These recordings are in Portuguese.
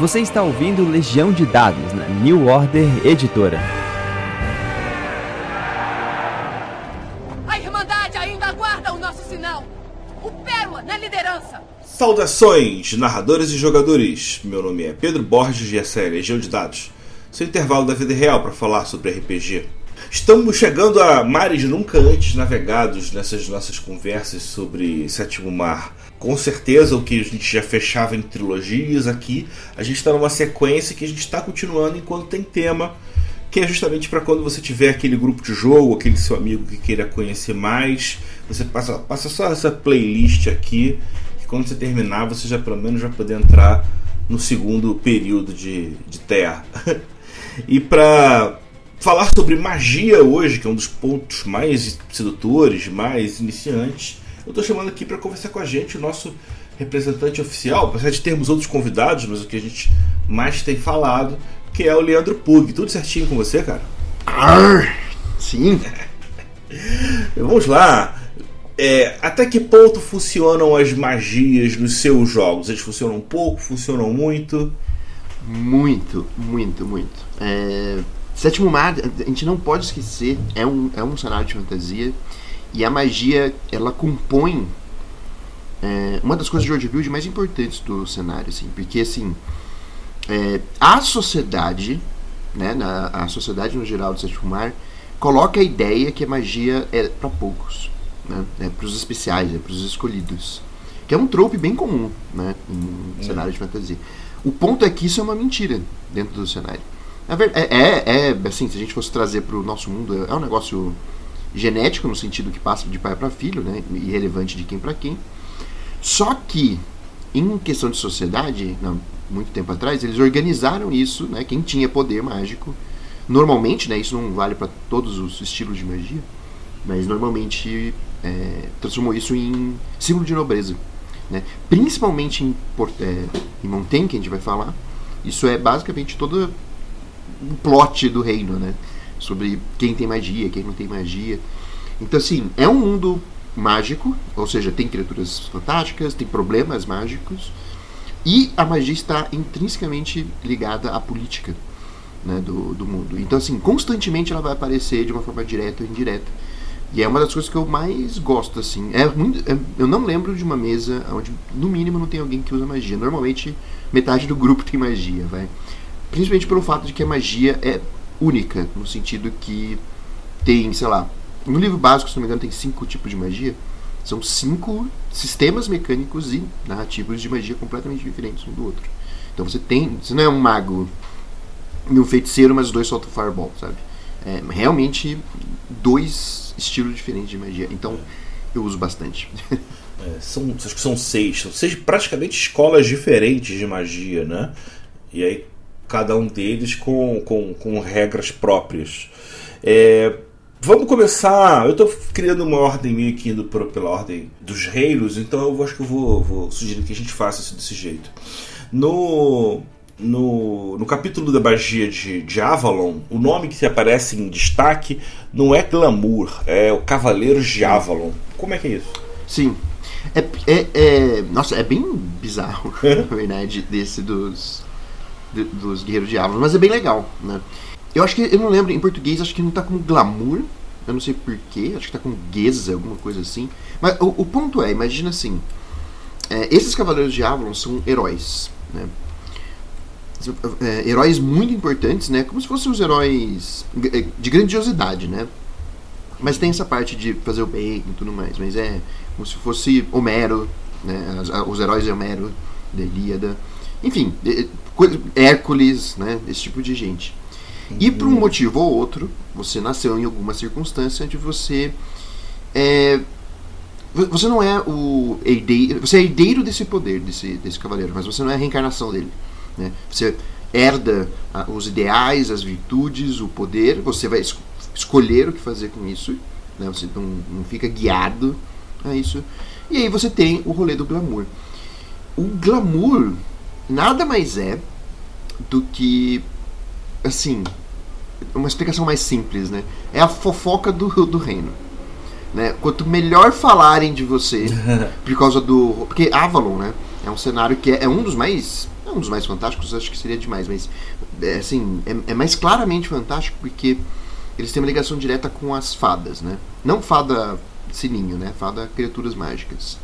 Você está ouvindo Legião de Dados na New Order Editora. A Irmandade ainda aguarda o nosso sinal. O Pérola na liderança. Saudações, narradores e jogadores. Meu nome é Pedro Borges e essa é Legião de Dados. Seu intervalo da vida real para falar sobre RPG. Estamos chegando a mares nunca antes navegados nessas nossas conversas sobre Sétimo Mar. Com certeza, o que a gente já fechava em trilogias aqui, a gente está numa sequência que a gente está continuando enquanto tem tema, que é justamente para quando você tiver aquele grupo de jogo, aquele seu amigo que queira conhecer mais, você passa, passa só essa playlist aqui, que quando você terminar, você já pelo menos vai poder entrar no segundo período de, de Terra. e para falar sobre magia hoje, que é um dos pontos mais sedutores, mais iniciantes, eu estou chamando aqui para conversar com a gente o nosso representante oficial, apesar de termos outros convidados, mas o que a gente mais tem falado, que é o Leandro Pug. Tudo certinho com você, cara? Arr, sim. Vamos lá. É, até que ponto funcionam as magias nos seus jogos? Eles funcionam pouco? Funcionam muito? Muito, muito, muito. É, Sétimo Mar, a gente não pode esquecer, é um, é um cenário de fantasia e a magia, ela compõe é, uma das coisas de world build mais importantes do cenário, assim, porque assim, é, a sociedade, né, na, a sociedade no geral do Sétimo Mar, coloca a ideia que a magia é para poucos, né, é para os especiais, é para os escolhidos, que é um trope bem comum, né, em é. cenário de fantasia. O ponto é que isso é uma mentira dentro do cenário. É, é, é, assim, se a gente fosse trazer para o nosso mundo, é um negócio genético no sentido que passa de pai para filho, né, irrelevante de quem para quem. Só que em questão de sociedade, não, muito tempo atrás, eles organizaram isso, né, quem tinha poder mágico. Normalmente, né, isso não vale para todos os estilos de magia, mas normalmente é, transformou isso em símbolo de nobreza. Né? Principalmente em, é, em Montaigne, que a gente vai falar, isso é basicamente todo o plot do reino, né? Sobre quem tem magia, quem não tem magia. Então, assim, é um mundo mágico, ou seja, tem criaturas fantásticas, tem problemas mágicos, e a magia está intrinsecamente ligada à política né, do, do mundo. Então, assim, constantemente ela vai aparecer de uma forma direta ou indireta. E é uma das coisas que eu mais gosto, assim. É muito, é, eu não lembro de uma mesa onde, no mínimo, não tem alguém que usa magia. Normalmente, metade do grupo tem magia, vai. Principalmente pelo fato de que a magia é única, no sentido que tem, sei lá, no livro básico, se não me engano, tem cinco tipos de magia. São cinco sistemas mecânicos e narrativos de magia completamente diferentes um do outro. Então você tem. Você não é um mago e um feiticeiro, mas os dois soltam fireball, sabe? É realmente dois estilos diferentes de magia. Então eu uso bastante. É, são, acho que são seis. São seis praticamente escolas diferentes de magia, né? E aí cada um deles com, com, com regras próprias. É, vamos começar. Eu estou criando uma ordem meio que indo pela ordem dos reinos, então eu acho que eu vou, vou sugerir que a gente faça isso desse jeito. No, no, no capítulo da magia de, de Avalon, o nome que aparece em destaque não é Glamour, é o Cavaleiros de Avalon. Como é que é isso? Sim. É, é, é nossa, é bem bizarro, na verdade, desse dos de, dos Guerreiros Diabos, mas é bem legal, né? Eu acho que, eu não lembro, em português acho que não tá como glamour, eu não sei porquê, acho que tá com guesa, alguma coisa assim. Mas o, o ponto é, imagina assim, é, esses Cavaleiros de Avalon são heróis, né? É, heróis muito importantes, né? Como se fossem os heróis é, de grandiosidade, né? Mas tem essa parte de fazer o bem e tudo mais. Mas é como se fosse Homero, né? Os heróis de Homero, da Ilíada. Enfim, Hércules, né? Esse tipo de gente. E por um uhum. motivo ou outro, você nasceu em alguma circunstância onde você é, você não é o herdeiro, você é herdeiro desse poder desse, desse cavaleiro, mas você não é a reencarnação dele. Né? Você herda os ideais, as virtudes, o poder, você vai es escolher o que fazer com isso, né? você não, não fica guiado a isso. E aí você tem o rolê do glamour. O glamour nada mais é do que assim uma explicação mais simples, né? É a fofoca do, do reino. Né? Quanto melhor falarem de você por causa do. Porque Avalon, né? É um cenário que é, é um dos mais. É um dos mais fantásticos, acho que seria demais, mas é, assim, é, é mais claramente fantástico porque eles têm uma ligação direta com as fadas, né? Não fada sininho, né? Fada criaturas mágicas.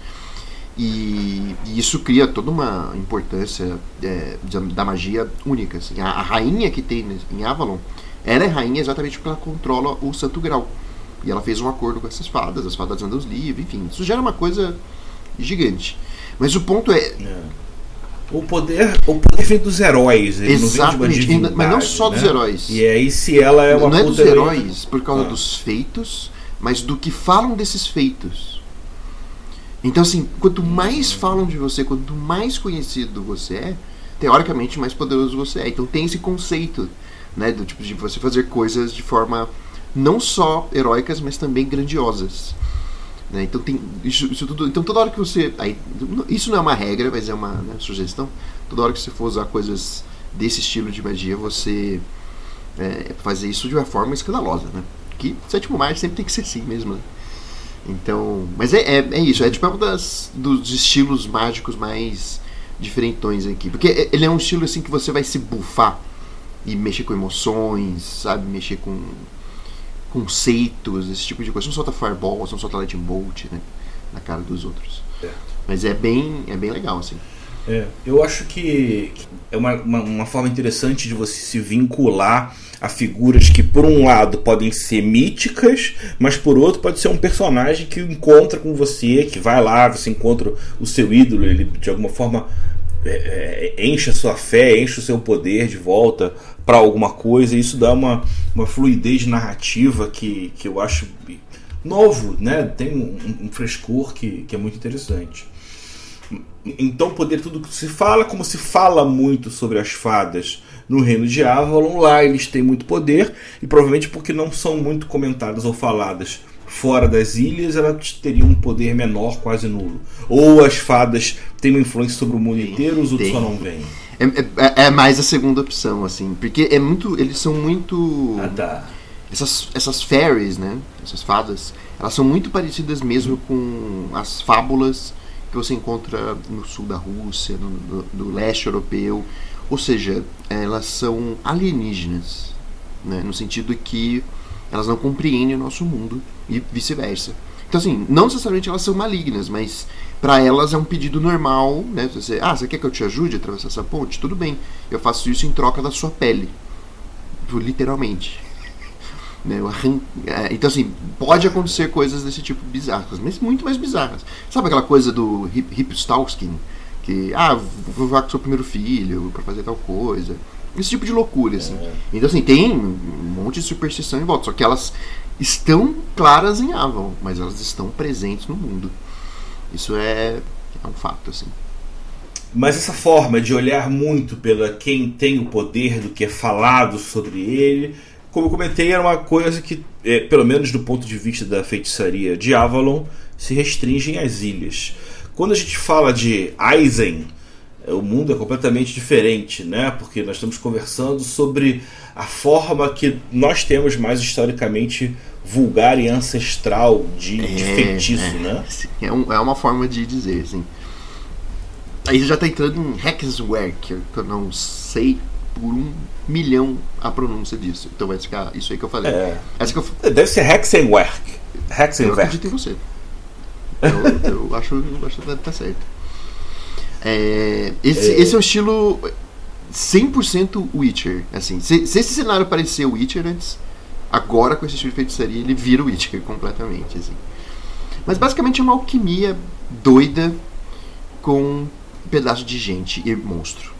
E, e isso cria toda uma importância é, da magia única. Assim. A, a, rainha que tem em Avalon, ela é rainha exatamente porque ela controla o Santo Grau. E ela fez um acordo com essas fadas, as fadas andam livres, enfim. Isso gera uma coisa gigante. Mas o ponto é. é. O poder, o poder vem dos heróis, ele Exatamente, não mas não só dos né? heróis. E aí se ela é uma Não é dos heróis por causa ah. dos feitos, mas do que falam desses feitos. Então assim, quanto mais falam de você, quanto mais conhecido você é, teoricamente mais poderoso você é. Então tem esse conceito, né, do tipo de você fazer coisas de forma não só heróicas, mas também grandiosas. Né? Então tem isso, isso, tudo. Então toda hora que você. Aí, isso não é uma regra, mas é uma né, sugestão. Toda hora que você for usar coisas desse estilo de magia, você é, fazer isso de uma forma escandalosa, né? Que sétimo mar sempre tem que ser assim mesmo, né? Então. Mas é, é, é isso, é tipo um das, dos estilos mágicos mais diferentões aqui. Porque é, ele é um estilo assim que você vai se bufar e mexer com emoções, sabe? Mexer com conceitos, esse tipo de coisa. Você não solta fireball, você não solta lightning bolt, né? Na cara dos outros. É. Mas é bem, é bem legal, assim. É, eu acho que é uma, uma, uma, forma interessante de você se vincular a figuras que, por um lado, podem ser míticas, mas por outro, pode ser um personagem que encontra com você, que vai lá, você encontra o seu ídolo, ele de alguma forma é, é, enche a sua fé, enche o seu poder de volta para alguma coisa. E isso dá uma, uma fluidez narrativa que, que eu acho novo, né? Tem um, um frescor que, que é muito interessante. Então, poder tudo que se fala, como se fala muito sobre as fadas no reino de Avalon, lá eles têm muito poder, e provavelmente porque não são muito comentadas ou faladas fora das ilhas, elas teriam um poder menor, quase nulo. Ou as fadas têm uma influência sobre o mundo inteiro, os outros só não vêm. É, é, é, mais a segunda opção, assim, porque é muito. Eles são muito. Ah, tá. Essas, essas fairies, né? Essas fadas, elas são muito parecidas mesmo com as fábulas que você encontra no sul da Rússia, no, no, no leste europeu. Ou seja, elas são alienígenas, né? no sentido que elas não compreendem o nosso mundo e vice-versa. Então, assim, não necessariamente elas são malignas, mas para elas é um pedido normal, né? Você, ah, você quer que eu te ajude a atravessar essa ponte? Tudo bem, eu faço isso em troca da sua pele. Literalmente. Né? É, então, assim, pode acontecer coisas desse tipo bizarras, mas muito mais bizarras. Sabe aquela coisa do Hip, hip Stalskin? Que, ah, vou voar com seu primeiro filho para fazer tal coisa. Esse tipo de loucura, assim. É. Então, assim, tem um monte de superstição em volta, só que elas estão claras em Avon, mas elas estão presentes no mundo. Isso é, é um fato, assim. Mas essa forma de olhar muito pela quem tem o poder do que é falado sobre ele, como eu comentei, era uma coisa que, é, pelo menos do ponto de vista da feitiçaria de Avalon, se restringe às ilhas. Quando a gente fala de Aizen, é, o mundo é completamente diferente, né? Porque nós estamos conversando sobre a forma que nós temos mais historicamente vulgar e ancestral de, é, de feitiço, é, né? É, um, é, uma forma de dizer, assim. Aí já está entrando em Hexware, que eu não sei por um milhão a pronúncia disso. Então vai ficar isso aí que eu falei. É. Essa que eu... Deve ser Hexenwerk. Hexenwerk. Eu acredito em você. Eu, eu acho, eu acho que deve estar certo. É, esse, é. esse é um estilo 100% Witcher. Assim, se, se, esse cenário parecia Witcher antes, agora com esse estilo de feitiçaria ele vira Witcher completamente. Assim. Mas basicamente é uma alquimia doida com um pedaço de gente e monstro.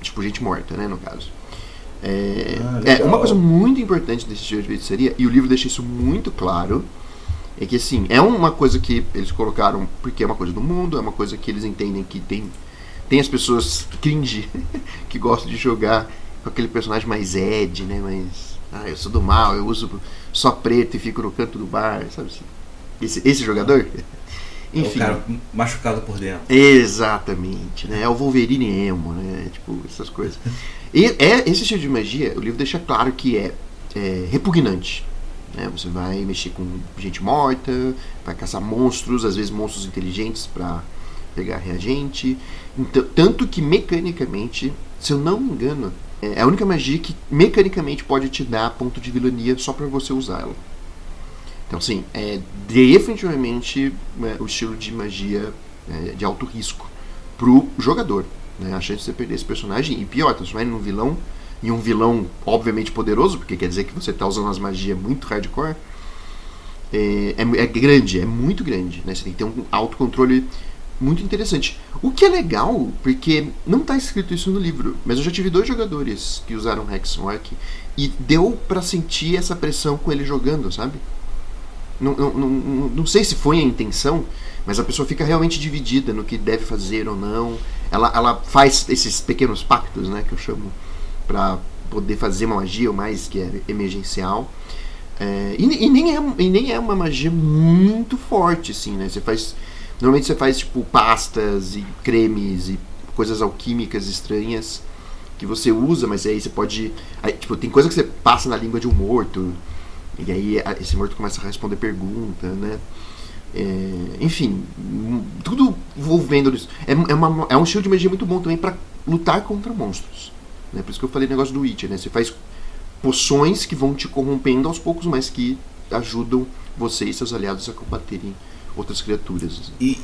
Tipo, gente morta, né, no caso. É, ah, é uma coisa muito importante desse estilo de feitiçaria, e o livro deixa isso muito claro é que assim, é uma coisa que eles colocaram porque é uma coisa do mundo, é uma coisa que eles entendem que tem tem as pessoas cringe que gostam de jogar com aquele personagem mais Ed, né, mas ah, eu sou do mal, eu uso só preto e fico no canto do bar, sabe assim? Esse, esse jogador? Enfim. É o cara machucado por dentro. Exatamente, né? É o Wolverine emo, né? Tipo, essas coisas. E é, esse estilo de magia, o livro deixa claro que é, é repugnante. Né? Você vai mexer com gente morta, vai caçar monstros, às vezes monstros inteligentes para pegar reagente. Então, tanto que mecanicamente, se eu não me engano, é a única magia que mecanicamente pode te dar ponto de vilania só para você usar ela. Então, sim, é definitivamente é, o estilo de magia é, de alto risco pro jogador. Né? A chance de você perder esse personagem, e pior, transformar ele num vilão, e um vilão obviamente poderoso, porque quer dizer que você está usando as magias muito hardcore, é, é, é, grande, é muito grande. Né? Você tem que ter um autocontrole muito interessante. O que é legal, porque não está escrito isso no livro, mas eu já tive dois jogadores que usaram Hexenwork e deu para sentir essa pressão com ele jogando, sabe? Não, não, não, não sei se foi a intenção, mas a pessoa fica realmente dividida no que deve fazer ou não. Ela, ela faz esses pequenos pactos, né, que eu chamo, para poder fazer uma magia ou mais que é emergencial. É, e, e, nem é, e nem é uma magia muito forte, assim, né? Você faz. Normalmente você faz tipo pastas e cremes e coisas alquímicas estranhas que você usa, mas aí você pode. Aí, tipo, tem coisa que você passa na língua de um morto. E aí esse morto começa a responder pergunta, né? É, enfim, tudo envolvendo isso. É, é, uma, é um estilo de magia muito bom também para lutar contra monstros. Né? Por isso que eu falei o negócio do Witcher, né? Você faz poções que vão te corrompendo aos poucos, mas que ajudam você e seus aliados a combaterem outras criaturas. E,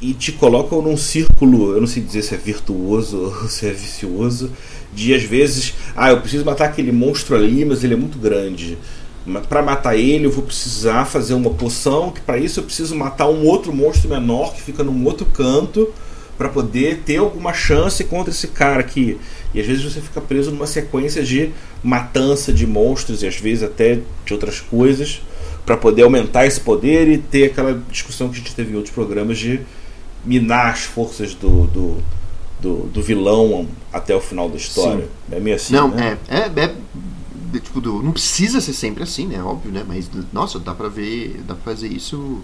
e te colocam num círculo, eu não sei dizer se é virtuoso ou se é vicioso, de às vezes, ah, eu preciso matar aquele monstro ali, mas ele é muito grande para matar ele eu vou precisar fazer uma poção, que para isso eu preciso matar um outro monstro menor que fica num outro canto para poder ter alguma chance contra esse cara aqui. E às vezes você fica preso numa sequência de matança de monstros e às vezes até de outras coisas para poder aumentar esse poder e ter aquela discussão que a gente teve em outros programas de minar as forças do, do, do, do vilão até o final da história. Sim. É meio assim. Não, né? é, é, é tipo, do, não precisa ser sempre assim, né? Óbvio, né? Mas, nossa, dá pra ver, dá pra fazer isso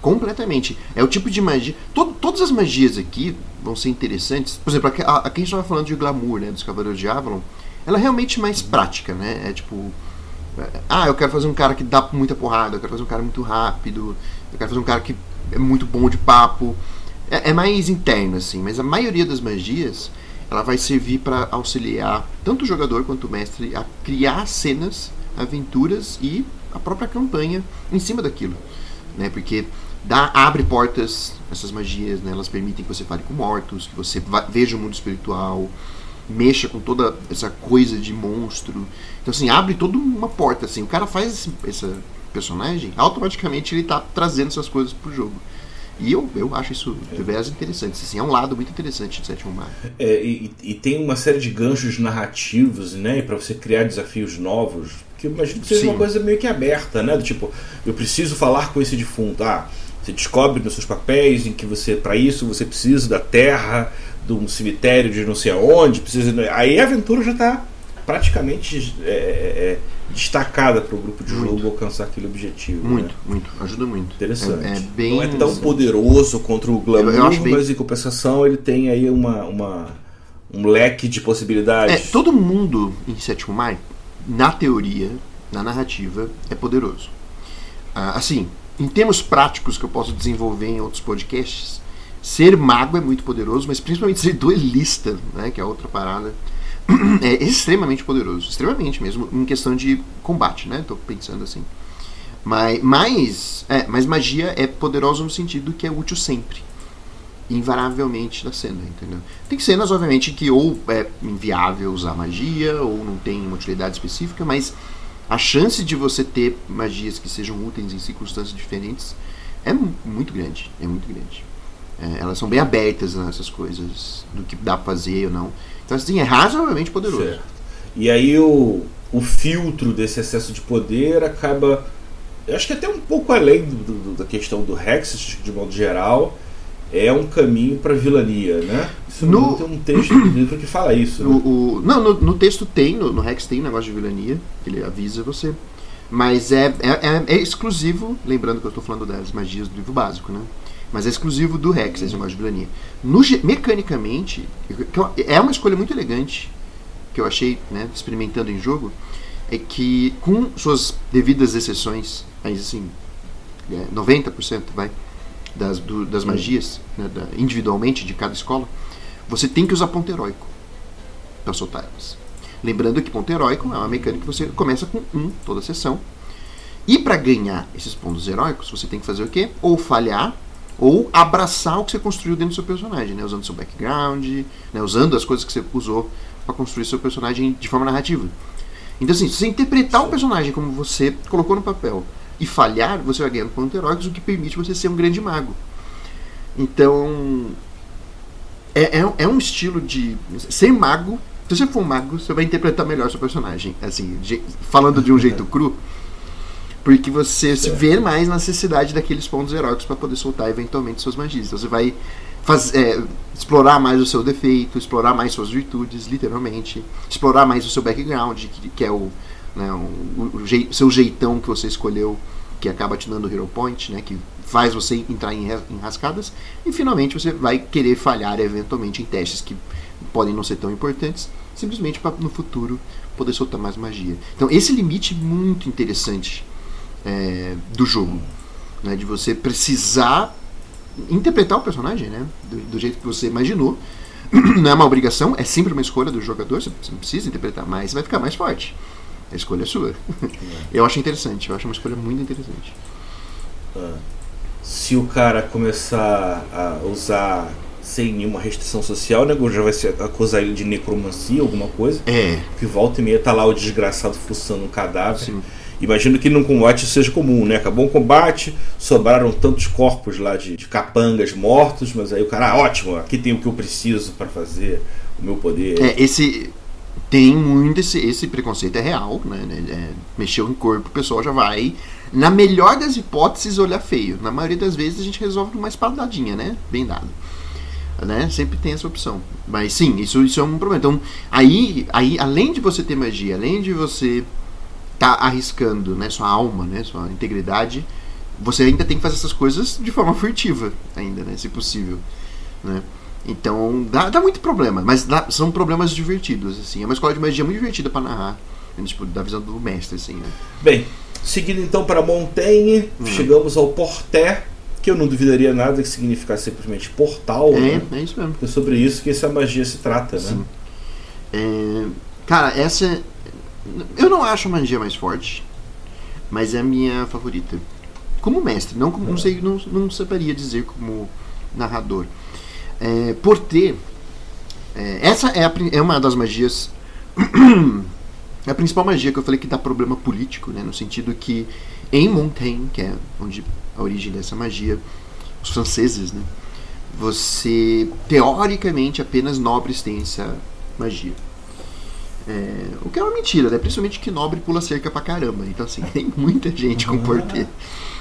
completamente. É o tipo de magia. Todo, todas as magias aqui vão ser interessantes. Por exemplo, aqui, aqui a gente estava falando de glamour, né? Dos Cavaleiros de Avalon. Ela é realmente mais prática, né? É tipo. É, ah, eu quero fazer um cara que dá muita porrada, eu quero fazer um cara muito rápido, eu quero fazer um cara que é muito bom de papo. É, é mais interno, assim, mas a maioria das magias ela vai servir para auxiliar tanto o jogador quanto o mestre a criar cenas, aventuras e a própria campanha em cima daquilo, né? Porque dá abre portas essas magias, né? Elas permitem que você fale com mortos, que você veja o mundo espiritual, mexa com toda essa coisa de monstro. Então assim abre toda uma porta assim. O cara faz esse, esse personagem, automaticamente ele está trazendo essas coisas pro jogo. E eu, eu acho isso diversos interessante. Assim, é um lado muito interessante de Sétimo Mar. É, e, e, tem uma série de ganchos narrativos, né? para você criar desafios novos. Que eu imagino que seja Sim. uma coisa meio que aberta, né? Do tipo, eu preciso falar com esse defunto. Ah, você descobre nos seus papéis em que você, para isso, você precisa da terra, de um cemitério de não sei aonde. Precisa... Aí a aventura já está praticamente é, é, é destacada para o grupo de muito. jogo alcançar aquele objetivo. Muito, né? muito, ajuda muito. Interessante. É, é bem... Não é tão poderoso contra o glamour, eu, eu bem... mas em compensação ele tem aí uma, uma, um leque de possibilidades. É, todo mundo em Sétimo Mar, na teoria, na narrativa, é poderoso. Ah, assim, em termos práticos que eu posso desenvolver em outros podcasts, ser mago é muito poderoso, mas principalmente ser duelista, né, que é outra parada é extremamente poderoso, extremamente mesmo, em questão de combate, né? Tô pensando assim. Mas, mas, é, mas magia é poderosa no sentido que é útil sempre. Invariavelmente na cena, entendeu? Tem cenas, obviamente, que ou é inviável usar magia, ou não tem uma utilidade específica, mas a chance de você ter magias que sejam úteis em circunstâncias diferentes é muito grande. É muito grande. É, elas são bem abertas nessas coisas, do que dá pra fazer ou não. Então, assim, é razoavelmente poderoso. Certo. E aí o, o filtro desse excesso de poder acaba. Eu acho que até um pouco além do, do, da questão do Rex, de modo geral, é um caminho para vilania, né? Isso no... tem um texto do livro que fala isso. Né? O, não, no, no, texto tem, no, no, Rex tem um negócio de vilania, ele avisa você. Mas é, é, é, é exclusivo, lembrando que eu estou falando das magias do livro básico, né? Mas é exclusivo do Rex, esse negócio de vilania. No, mecanicamente, é uma escolha muito elegante que eu achei, né, experimentando em jogo, é que com suas devidas exceções, mas assim, é, 90% vai, das, do, das magias, né, da, individualmente de cada escola, você tem que usar ponto heróico para soltar elas. Lembrando que ponto heróico é uma mecânica que você começa com um toda a sessão. E para ganhar esses pontos heróicos, você tem que fazer o quê? Ou falhar, ou abraçar o que você construiu dentro do seu personagem, né? usando seu background, né? usando as coisas que você usou para construir seu personagem de forma narrativa. Então, assim, se você interpretar o personagem como você colocou no papel e falhar, você vai ganhando pontos heróicos, o que permite você ser um grande mago. Então, é, é, é um estilo de. Ser mago se você for um mago, você vai interpretar melhor seu personagem. Assim, de, falando de um jeito cru. Porque você certo. se vê mais na necessidade daqueles pontos heróicos para poder soltar eventualmente suas magias. Então você vai faz, é, explorar mais o seu defeito, explorar mais suas virtudes, literalmente. Explorar mais o seu background, que, que é o, né, o, o seu jeitão que você escolheu, que acaba te dando Hero Point, né, que faz você entrar em, em rascadas. E finalmente você vai querer falhar eventualmente em testes que podem não ser tão importantes, simplesmente para no futuro poder soltar mais magia. Então esse limite muito interessante é, do jogo, né, de você precisar interpretar o personagem, né, do, do, jeito que você imaginou. Não é uma obrigação, é sempre uma escolha do jogador. Você não precisa interpretar mais, você vai ficar mais forte. A escolha é sua. É. Eu acho interessante, eu acho uma escolha muito interessante. Ah, se o cara começar a usar sem nenhuma restrição social, né? Já vai se acusar ele de necromancia, alguma coisa. É. Que volta e meia tá lá o desgraçado fuçando um cadáver. Sim. Imagino que num combate isso seja comum, né? Acabou um combate, sobraram tantos corpos lá de, de capangas mortos, mas aí o cara, ah, ótimo, aqui tem o que eu preciso para fazer o meu poder. É, esse. Tem muito esse, esse preconceito, é real, né? É, mexeu em corpo, o pessoal já vai, na melhor das hipóteses, olhar feio. Na maioria das vezes a gente resolve com uma espadadinha, né? Bem dado né? Sempre tem essa opção. Mas sim, isso, isso é um problema. Então, aí, aí, além de você ter magia, além de você tá arriscando né, sua alma, né, sua integridade, você ainda tem que fazer essas coisas de forma furtiva, ainda, né, se possível. Né? Então, dá, dá muito problema, mas dá, são problemas divertidos. Assim. É uma escola de magia muito divertida para narrar, né, tipo, da visão do mestre. Assim, né? Bem, seguindo então para Montaigne, hum. chegamos ao Porté que eu não duvidaria nada que significasse simplesmente portal. É, né? é isso mesmo. É sobre isso que essa magia se trata, Sim. né? É, cara, essa. Eu não acho a magia mais forte, mas é a minha favorita. Como mestre, não, como, não sei, não, não saberia dizer como narrador. É, por ter. É, essa é, a, é uma das magias. é a principal magia que eu falei que dá problema político, né? No sentido que em Montaigne, que é onde a origem dessa magia, os franceses, né? Você, teoricamente, apenas nobres têm essa magia. É, o que é uma mentira, né? Principalmente que nobre pula cerca pra caramba. Então, assim, tem muita gente com portê.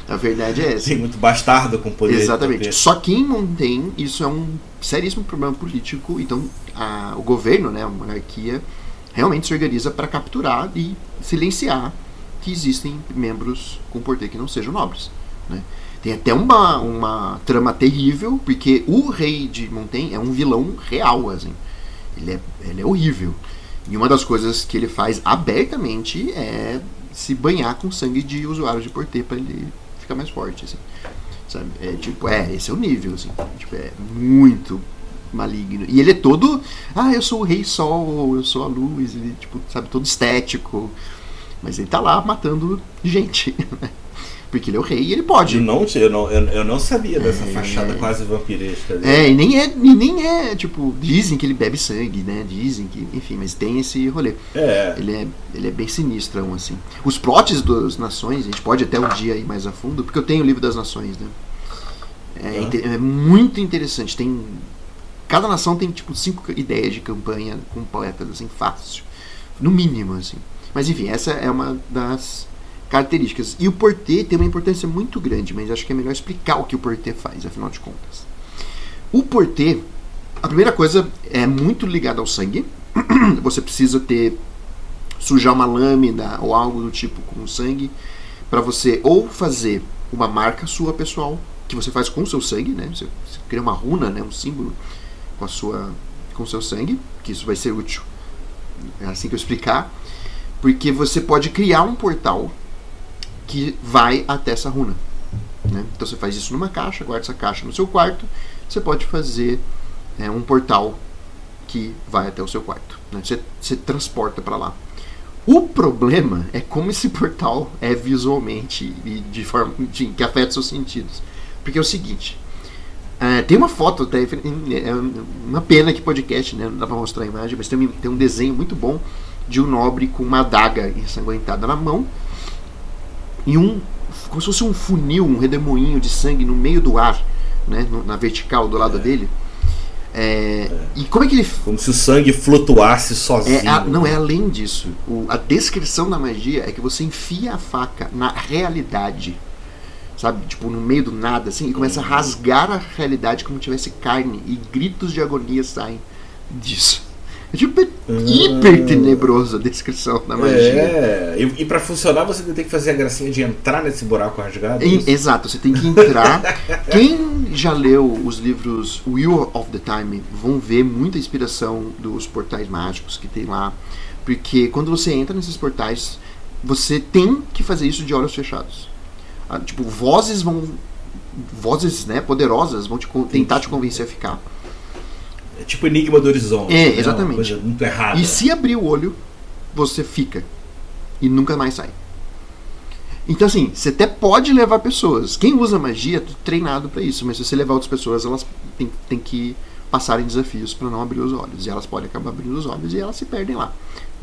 A verdade é essa. Tem muito bastardo com poder. Exatamente. Só que em Montaigne, isso é um seríssimo problema político. Então, a, o governo, né, a monarquia, realmente se organiza para capturar e silenciar que existem membros com portê que não sejam nobres. Né? Tem até uma, uma trama terrível, porque o rei de Montaigne é um vilão real, assim. Ele é, ele é horrível. E uma das coisas que ele faz abertamente é se banhar com sangue de usuários de portê para ele ficar mais forte, assim. Sabe? É tipo, é, esse é o nível, assim. Tipo, é muito maligno. E ele é todo, ah, eu sou o rei sol, eu sou a luz, ele, tipo, sabe, todo estético. Mas ele tá lá matando gente. Porque ele é o rei e ele pode. Eu não, eu não, eu, não sabia dessa é, fachada quase vampiresca dele. É, e nem é, e nem é, tipo, dizem que ele bebe sangue, né? Dizem que, enfim, mas tem esse rolê. É. Ele é, ele é bem sinistrão, assim. Os plots das nações, a gente pode até um dia ir mais a fundo, porque eu tenho o livro das nações, né? É, é muito interessante. Tem. Cada nação tem, tipo, cinco ideias de campanha completas, assim, fácil. No mínimo, assim. Mas enfim, essa é uma das características. E o portê tem uma importância muito grande, mas acho que é melhor explicar o que o portê faz, afinal de contas. O portê, a primeira coisa é muito ligado ao sangue. Você precisa ter sujar uma lâmina ou algo do tipo com sangue para você ou fazer uma marca sua pessoal que você faz com o seu sangue, né? Você, você cria uma runa, né? Um símbolo com a sua com o seu sangue, que isso vai ser útil. É assim que eu explicar, porque você pode criar um portal que vai até essa runa. Né? Então você faz isso numa caixa, guarda essa caixa no seu quarto. Você pode fazer é, um portal que vai até o seu quarto. Né? Você, transporta para lá. O problema é como esse portal é visualmente e de forma que afeta seus sentidos. Porque é o seguinte, uh, tem uma foto, até, é uma pena que podcast, né, não dá pra mostrar a imagem, mas tem, tem um desenho muito bom de um nobre com uma adaga ensanguentada na mão e um, como se fosse um funil, um redemoinho de sangue no meio do ar, né, na vertical do lado é. dele. É, e como é que ele. Como se o sangue flutuasse sozinho. É, a, não, é além disso. O, a descrição da magia é que você enfia a faca na realidade. Sabe? Tipo, no meio do nada, assim, e começa a uhum. rasgar a realidade como tivesse carne. E gritos de agonia saem disso. É tipo é hiper tenebrosa a descrição da magia. É, e, e para funcionar você tem que fazer a gracinha de entrar nesse buraco rasgado. É exato, você tem que entrar. Quem já leu os livros Wheel of the Time vão ver muita inspiração dos portais mágicos que tem lá. Porque quando você entra nesses portais, você tem que fazer isso de olhos fechados. Ah, tipo, vozes vão. Vozes né, poderosas vão te, tentar te convencer a ficar. É tipo Enigma do Horizonte. É, né? exatamente. muito errado. E se abrir o olho, você fica. E nunca mais sai. Então, assim, você até pode levar pessoas. Quem usa magia é treinado para isso, mas se você levar outras pessoas, elas têm, têm que passarem desafios para não abrir os olhos. E elas podem acabar abrindo os olhos e elas se perdem lá.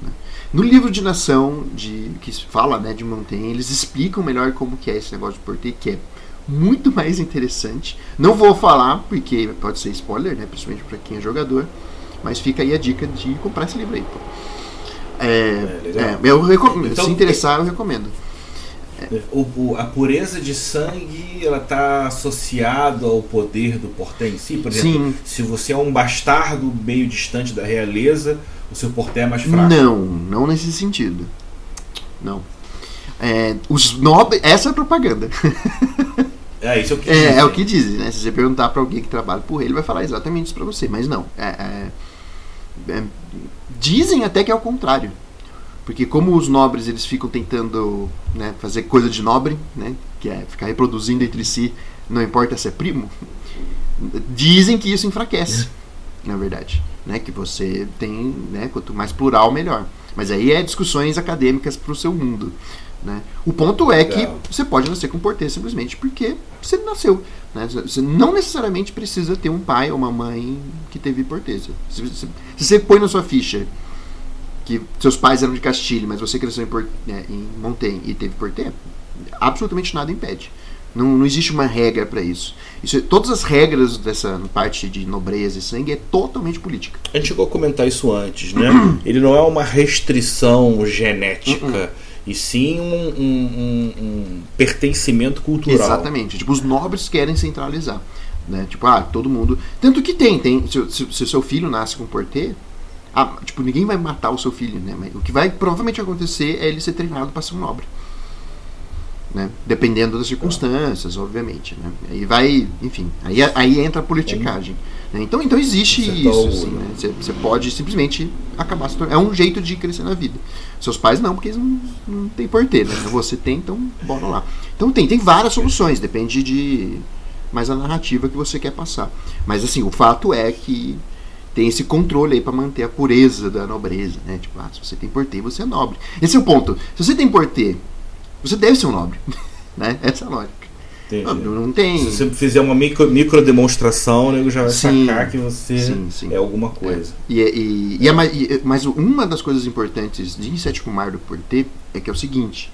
Né? No livro de Nação, de, que fala né, de Montaigne, eles explicam melhor como que é esse negócio de porter, que é muito mais interessante. Não vou falar porque pode ser spoiler, né? Principalmente para quem é jogador. Mas fica aí a dica de comprar esse livro aí. Pô. É, é, é, eu recomendo. Então, se interessar, eu recomendo. O, o, a pureza de sangue ela está associada ao poder do porté em si, por exemplo. Sim. Se você é um bastardo meio distante da realeza, o seu porté é mais fraco. Não, não nesse sentido. Não. É, os nobres, essa é a propaganda. É, isso é o que é, é o que dizem, né? Se você perguntar para alguém que trabalha por ele, ele vai falar exatamente isso para você, mas não. É, é, é, dizem até que é o contrário. Porque como os nobres eles ficam tentando né, fazer coisa de nobre, né, que é ficar reproduzindo entre si, não importa se é primo, dizem que isso enfraquece, é. na verdade. Né, que você tem, né, quanto mais plural, melhor. Mas aí é discussões acadêmicas para o seu mundo. Né? O ponto é que você pode nascer com portê simplesmente porque você nasceu. Né? Você não necessariamente precisa ter um pai ou uma mãe que teve portê. Se, se, se você põe na sua ficha que seus pais eram de Castilho, mas você cresceu em, né, em Montaigne e teve portê, absolutamente nada impede. Não, não existe uma regra para isso. isso. Todas as regras dessa parte de nobreza e sangue é totalmente política. A gente chegou a comentar isso antes, né? Ele não é uma restrição genética. Uh -uh e sim um, um, um, um, pertencimento cultural. Exatamente. Tipo, os nobres querem centralizar. Né? Tipo, ah, todo mundo. Tanto que tem, tem. Se, se, se seu filho nasce com portê, ah, tipo, ninguém vai matar o seu filho, né? Mas o que vai provavelmente acontecer é ele ser treinado para ser um nobre. Né? Dependendo das circunstâncias, obviamente. Né? Aí vai, enfim, aí, aí entra a politicagem. Né? Então, então existe Você isso. Assim, né? Você, você pode simplesmente acabar se tornando. É um jeito de crescer na vida. Seus pais não, porque eles não, não têm porteiro. Né? Você tem, então bora lá. Então tem, tem várias soluções, depende de mais a narrativa que você quer passar. Mas assim, o fato é que tem esse controle aí para manter a pureza da nobreza, né? Tipo, ah, se você tem porteiro, você é nobre. Esse é o ponto. Se você tem porteiro você deve ser um nobre. né? Essa é a lógica. Não, não, tem. Se você fizer uma micro, micro demonstração, o nego já vai sim, sacar que você sim, sim. é alguma coisa. É. E, e, e, é, e, mas uma das coisas importantes de sétimo mar do Porter é que é o seguinte: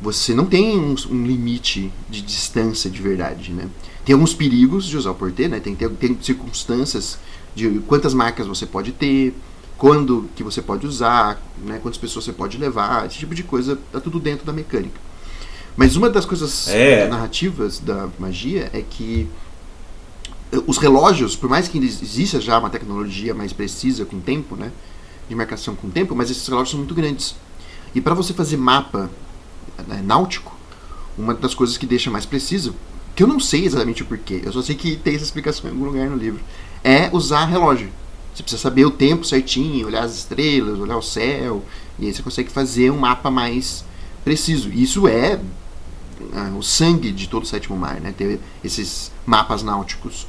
você não tem um, um, limite de distância de verdade, né? Tem alguns perigos de usar o Porter, né? Tem, tem, tem circunstâncias de quantas marcas você pode ter, quando que você pode usar, né, quantas pessoas você pode levar, esse tipo de coisa tá tudo dentro da mecânica. Mas uma das coisas é. narrativas da magia é que eh, os relógios, por mais que exista já uma tecnologia mais precisa com tempo, né, de marcação com tempo, mas esses relógios são muito grandes. E para você fazer mapa né, náutico, uma das coisas que deixa mais preciso, que eu não sei exatamente o porquê, eu só sei que tem essa explicação em algum lugar no livro, é usar relógio. Você precisa saber o tempo certinho, olhar as estrelas, olhar o céu, e aí você consegue fazer um mapa mais preciso. Isso é ah, o sangue de todo o sétimo mar, né? Ter esses mapas náuticos.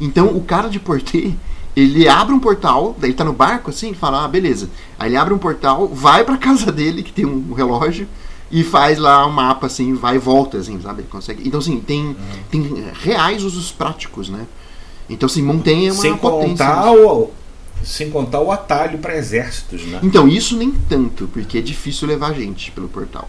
Então o cara de Portê, ele abre um portal, daí ele tá no barco assim, e fala, ah, beleza. Aí ele abre um portal, vai pra casa dele, que tem um relógio, e faz lá um mapa assim, vai e volta, assim, sabe? Ele consegue. Então, assim, tem, tem reais usos práticos, né? Então, assim, Montaigne é uma Sem potência. contar o, sem contar o atalho para exércitos, né? Então, isso nem tanto, porque é difícil levar gente pelo portal.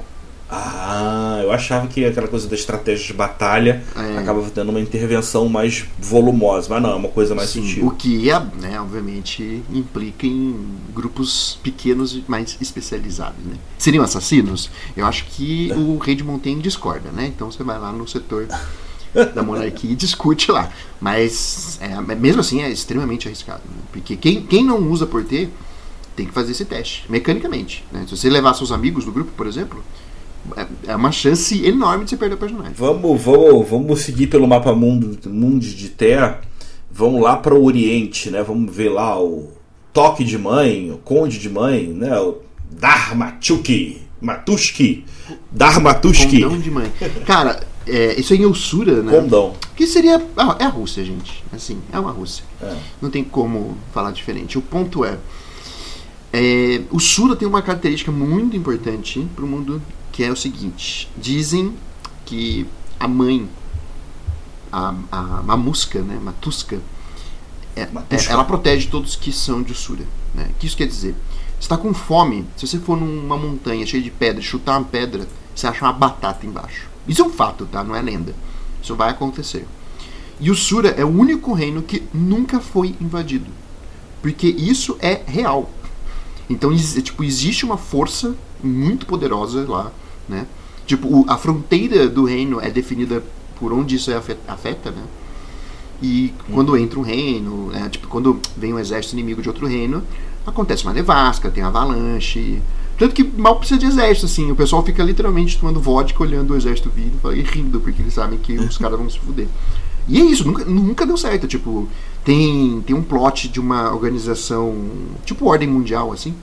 Ah, eu achava que aquela coisa da estratégia de batalha É. acabava tendo uma intervenção mais volumosa, mas não, é uma coisa mais Sim, sutil. o que, é, né, obviamente, implica em grupos pequenos e mais especializados. Né? Seriam assassinos? Eu acho que o rei de Montaigne discorda, né? Então você vai lá no setor da monarquia e discute lá. Mas, é, mesmo assim, é extremamente arriscado. né? Porque quem, quem não usa portê tem que fazer esse teste, mecanicamente. Né? Se você levar seus amigos do grupo, por exemplo, é, é uma chance enorme de você perder o personagem. Vamos, vamos, vamos seguir pelo mapa mundo, mundo de Terra. Vamos lá para o Oriente, né? Vamos ver lá o Toque de Mãe, o Conde de Mãe, né? O Dharmatuki, Matushki, Dharmatushki, Condão de mãe. Cara, é, isso é em Ursura, né? Condão. Que seria. ah, é a Rússia, gente. Assim, é uma Rússia. É. Não tem como falar diferente. O ponto é. é o Sura tem uma característica muito importante para o mundo, que é o seguinte: dizem que a mãe, a, a Mamusca, né, Matuska. é- ela protege todos que são de Usura. Né? O que isso quer dizer? Você está com fome, se você for numa montanha cheia de pedra, chutar uma pedra, você acha uma batata embaixo. Isso é um fato, tá? Não é lenda. Isso vai acontecer. E o Sura é o único reino que nunca foi invadido. Porque isso é real. Então, ex- tipo, existe uma força muito poderosa lá, né? Tipo, a fronteira do reino é definida por onde isso é afe- afeta, né? E quando entra um reino, né, tipo, quando vem um exército inimigo de outro reino, acontece uma nevasca, tem avalanche. Tanto que mal precisa de exército, assim. O pessoal fica literalmente tomando vodka, olhando o exército vir e rindo, porque eles sabem que os caras vão se fuder. E é isso, nunca, nunca deu certo. Tipo, tem, tem um plot de uma organização, tipo Ordem Mundial, assim,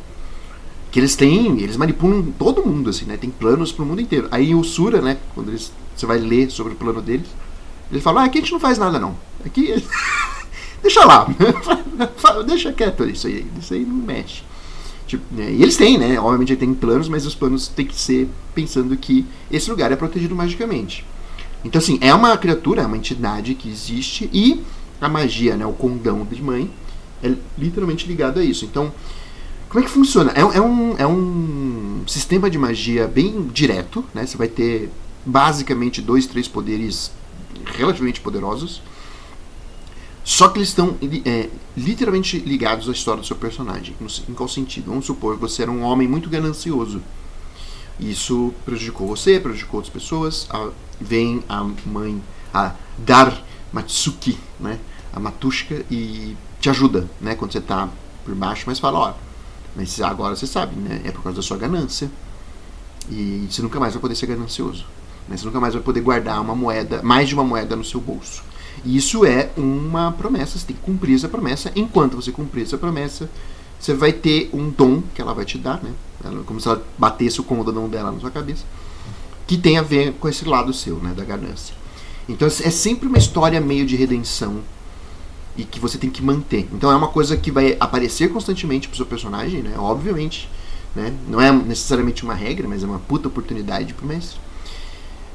que eles têm, eles manipulam todo mundo, assim, né? Tem planos pro mundo inteiro. Aí o Sura, né, quando eles, você vai ler sobre o plano deles, ele fala, ah, aqui a gente não faz nada não. Aqui. deixa lá. deixa quieto isso aí. Isso aí não mexe. Tipo, né, E eles têm, né? Obviamente tem planos, mas os planos têm que ser pensando que esse lugar é protegido magicamente. Então, assim, é uma criatura, é uma entidade que existe e a magia, né? O condão de mãe é literalmente ligado a isso. Então, como é que funciona? É, é um, é um sistema de magia bem direto, né? Você vai ter basicamente dois, três poderes relativamente poderosos. Só que eles estão é, literalmente ligados à história do seu personagem. Em qual sentido? Vamos supor que você era um homem muito ganancioso. Isso prejudicou você, prejudicou outras pessoas. A- vem a mãe, a Dar Matsuki, né? a Matushka, e te ajuda né? quando você está por baixo, mas fala: ó, mas agora você sabe, né? é por causa da sua ganância. E você nunca mais vai poder ser ganancioso. Né? Você nunca mais vai poder guardar uma moeda, mais de uma moeda no seu bolso. Isso é uma promessa, você tem que cumprir essa promessa. Enquanto você cumprir essa promessa, você vai ter um dom que ela vai te dar, né? Ela- como se ela batesse o condão dela na sua cabeça, que tem a ver com esse lado seu, né? Da ganância. Então é sempre uma história meio de redenção e que você tem que manter. Então é uma coisa que vai aparecer constantemente pro seu personagem, né? Obviamente, né? Não é necessariamente uma regra, mas é uma puta oportunidade pro mestre.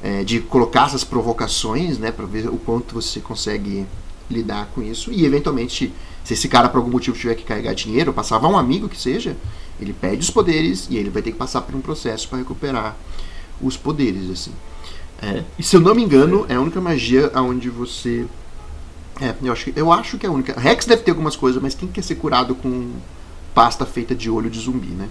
É, de colocar essas provocações, né, para ver o quanto você consegue lidar com isso e eventualmente, se esse cara por algum motivo tiver que carregar dinheiro, passar a um amigo que seja, ele perde os poderes e ele vai ter que passar por um processo para recuperar os poderes, assim. É, e se eu não me engano, é a única magia aonde você é, eu acho, eu acho que é a única. Rex deve ter algumas coisas, mas quem quer ser curado com pasta feita de olho de zumbi, né?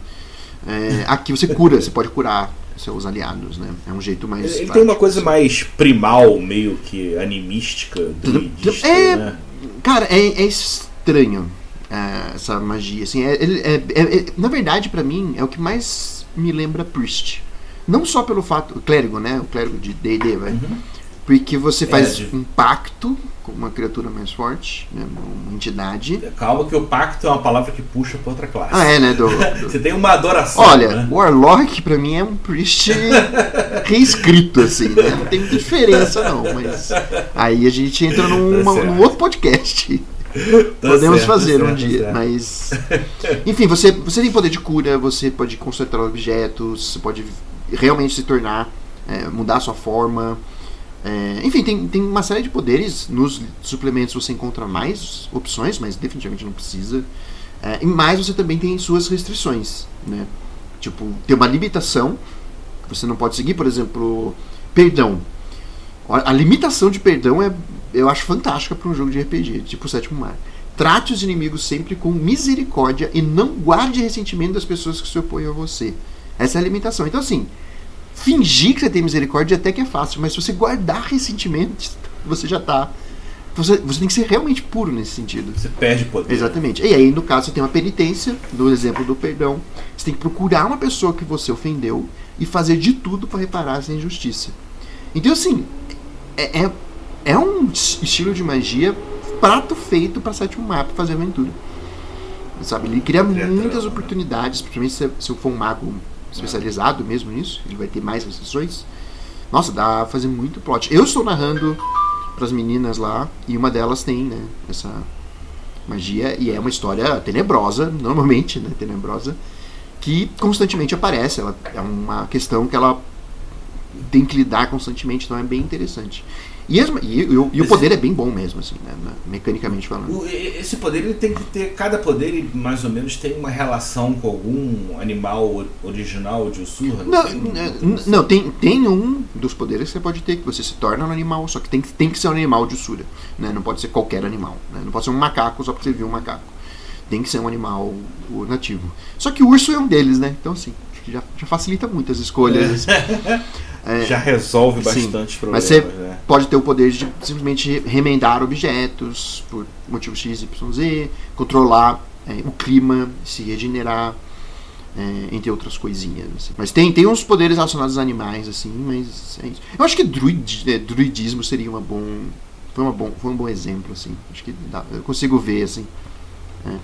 É, aqui você cura, você pode curar seus aliados, né? É um jeito mais. Ele tem uma coisa mais primal, meio que animística, druidista, É, né? Cara, é, é estranho é, essa magia. Assim, é, é- é- é- na verdade, pra mim, é o que mais me lembra Priest. Não só pelo fato. O clérigo, né? O clérigo de DD, vai. Uhum. Porque você faz de- um pacto uma criatura mais forte, né, uma entidade. Calma que o pacto é uma palavra que puxa pra outra classe. Ah, é, né? Do, do- Você tem uma adoração. Olha, né? Warlock pra mim é um priest reescrito, assim, né? Não tem muita diferença, não. Mas aí a gente entra num, Tá num outro podcast. Tá Podemos certo, fazer tá um certo, dia, tá certo. mas. Enfim, você, você tem poder de cura, você pode consertar objetos, você pode realmente se tornar, é, mudar a sua forma. É, enfim, tem, tem uma série de poderes. Nos suplementos você encontra mais opções, mas definitivamente não precisa. É, e mais você também tem suas restrições, né? Tipo, tem uma limitação. Você não pode seguir, por exemplo, perdão. A limitação de perdão é, eu acho fantástica para um jogo de RPG, tipo o Sétimo Mar. Trate os inimigos sempre com misericórdia e não guarde ressentimento das pessoas que se opõem a você. Essa é a limitação. Então, assim, fingir que você tem misericórdia até que é fácil, mas se você guardar ressentimentos, você já tá. Você, você tem que ser realmente puro nesse sentido. Você perde poder. Exatamente. E aí, no caso, você tem uma penitência, no exemplo do perdão. Você tem que procurar uma pessoa que você ofendeu e fazer de tudo para reparar essa injustiça. Então, assim, é, é, é um estilo de magia prato feito para sétimo mapa fazer aventura. Sabe? Ele cria muitas oportunidades, principalmente se, se eu for um mago especializado mesmo nisso, ele vai ter mais restrições. Nossa, dá pra fazer muito plot. Eu estou narrando pras meninas lá e uma delas tem, né, essa magia e é uma história tenebrosa, normalmente, né, tenebrosa, que constantemente aparece. Ela é uma questão que ela tem que lidar constantemente, então é bem interessante. E, as- e- e o- e o poder é bem bom mesmo, assim, né, na- mecanicamente falando. Esse poder ele tem que ter. Cada poder ele, mais ou menos tem uma relação com algum animal original de Ussurra? Não, tem um- n- n- não tem, tem um dos poderes que você pode ter, que você se torna um animal, só que tem, que- tem que ser um animal de Usura. Né? Não pode ser qualquer animal. Né? Não pode ser um macaco só porque você viu um macaco. Tem que ser um animal nativo. Só que o urso é um deles, né? Então, assim, já, já facilita muito as escolhas. É, Já resolve sim. bastante Mas problemas, você né? pode ter o poder de simplesmente remendar objetos por motivo X, Y, Z, controlar é, o clima, se regenerar, é, entre outras coisinhas. assim. Mas tem, tem uns poderes relacionados a animais, assim, mas é isso. Eu acho que druid, é, druidismo seria uma bom, foi, uma bom, foi um bom exemplo, assim. Acho que dá- eu consigo ver, assim. é.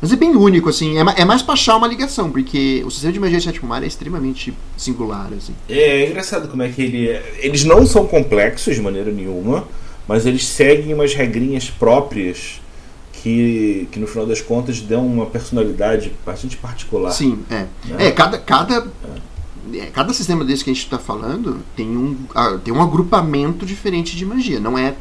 Mas é bem único, assim. É, é mais pra achar uma ligação, porque o sistema de magia de sétimo mar é extremamente singular, assim. É, é engraçado como é que ele. Eles não são complexos de maneira nenhuma, mas eles seguem umas regrinhas próprias que, que no final das contas dão uma personalidade bastante particular. Sim, é. Né? É, cada, cada, é, cada sistema desse que a gente está falando tem um, ah, tem um agrupamento diferente de magia. Não é,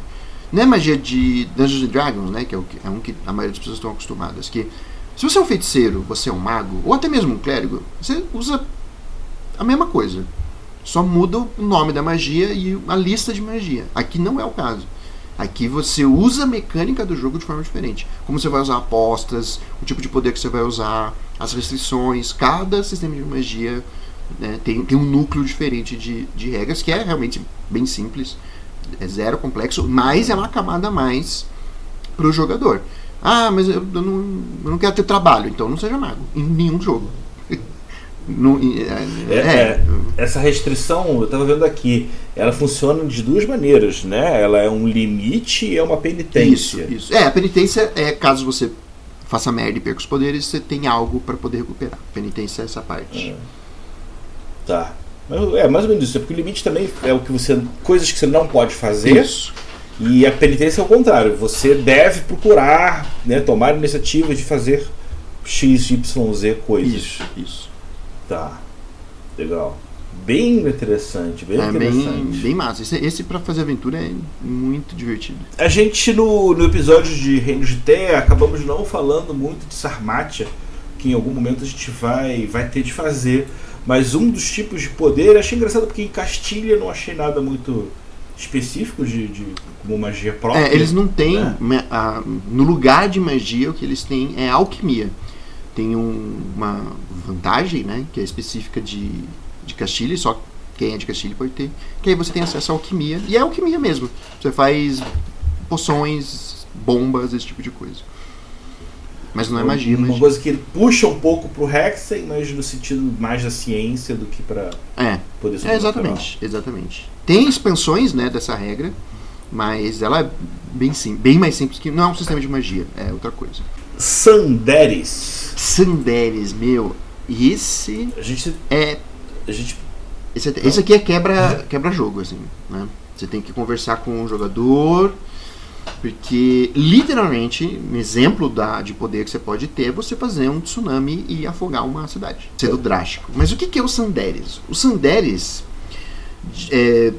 não é magia de Dungeons and Dragons, né? Que é, o é um que a maioria das pessoas estão acostumadas. Que se você é um feiticeiro, você é um mago, ou até mesmo um clérigo, você usa a mesma coisa. Só muda o nome da magia e a lista de magia. Aqui não é o caso. Aqui você usa a mecânica do jogo de forma diferente. Como você vai usar apostas, o tipo de poder que você vai usar, as restrições. Cada sistema de magia né, tem, tem um núcleo diferente de, de regras, que é realmente bem simples. É zero complexo, mas é uma camada a mais para o jogador. Ah, mas eu, eu não, eu não quero ter trabalho, então não seja mago. Em nenhum jogo. Não- é, É, é, essa restrição, eu tava vendo aqui, ela funciona de duas maneiras, né? Ela é um limite e é uma Isso, penitência. isso. É, a penitência é caso você faça merda e perca os poderes, você tem algo para poder recuperar. Penitência é essa parte. Tá. É mais ou menos isso, é porque o limite também é o que você. coisas que você não pode fazer. Isso. E a penitência é o contrário. Você deve procurar, né, tomar a iniciativa de fazer X, Y, Z coisas. Isso, isso. Tá. Legal. Bem interessante, bem É bem, interessante. bem massa. Esse, esse para fazer aventura é muito divertido. A gente no, no episódio de Reinos de Terra acabamos não falando muito de Sarmatia, que em algum momento a gente vai, vai ter de fazer. Mas um dos tipos de poder, achei engraçado porque em Castilha eu não achei nada muito específico de, de como magia própria. É, eles não têm. né? a- no lugar de magia, o que eles têm é alquimia. Tem um- uma vantagem, né? Que é específica de, de Castilha, só quem é de Castilha pode ter. Que aí você tem acesso à alquimia. E é alquimia mesmo. Você faz poções, bombas, esse tipo de coisa. Mas não é magia, Uma magia. coisa que ele puxa um pouco pro Hexen, mas no sentido mais da ciência do que pra É, poder é exatamente, exatamente. Tem expansões, né, dessa regra, mas ela é bem sim, bem mais simples que não é um sistema de magia, é outra coisa. Sanderes. Sanderes, meu, esse A gente. é A gente. esse, esse aqui é quebra quebra assim, né? Você tem que conversar com o jogador, porque literalmente, um exemplo da, de poder que você pode ter é você fazer um tsunami e afogar uma cidade, sendo drástico. Mas o que, que é o Sanderes? O Sanderes é,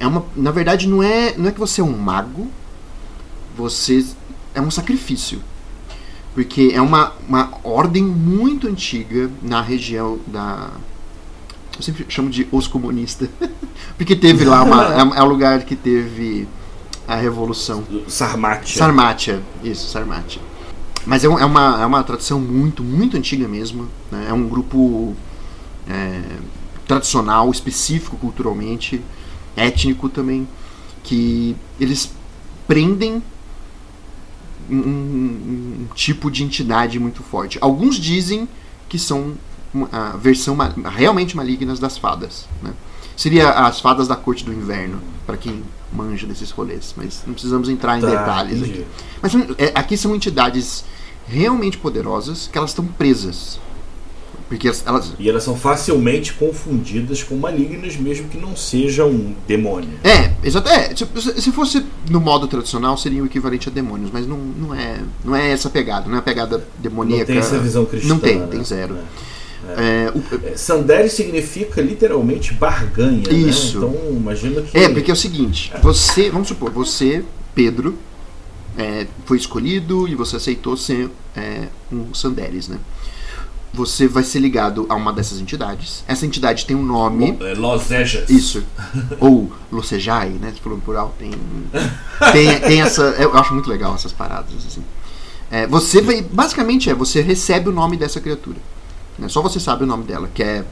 é uma, na verdade não é, não é que você é um mago, você é um sacrifício. Porque é uma, uma ordem muito antiga na região da. Eu sempre chamo de os comunistas. Porque teve lá uma. É, é o lugar que teve a revolução. Sarmatia. Sarmatia, isso, Sarmatia. Mas é, é uma, é uma tradição muito, muito antiga mesmo. né? É um grupo é, tradicional, específico culturalmente, étnico também, que eles prendem um, um- um tipo de entidade muito forte. Alguns dizem que são uma- a versão realmente malignas das fadas. Né? Seria as fadas da corte do inverno, para quem manja desses rolês, mas não precisamos entrar em Tá, detalhes entendi. aqui. Mas é, aqui são entidades realmente poderosas que elas estão presas. Porque elas, elas- E elas são facilmente confundidas com malignas, mesmo que não sejam um demônio. É, exato. É, se, se fosse no modo tradicional, seria o equivalente a demônios, mas não, não, é, não é essa pegada, não é a pegada demoníaca. Não tem essa visão cristã. Não tem, né? tem zero. É. É, o- É, Sandere significa literalmente barganha. Isso. Né? Então imagina que. É, porque é o seguinte, você, vamos supor, você, Pedro, é, foi escolhido e você aceitou ser é, um Sanderes, né? Você vai ser ligado a uma dessas entidades. Essa entidade tem um nome. Lo- é, Los Ejas. Isso. Ou Locejai, né? Se for no plural, tem, tem, tem essa. Eu acho muito legal essas paradas, assim. É, você vai. Basicamente é, você recebe o nome dessa criatura. Né? Só você sabe o nome dela, que é.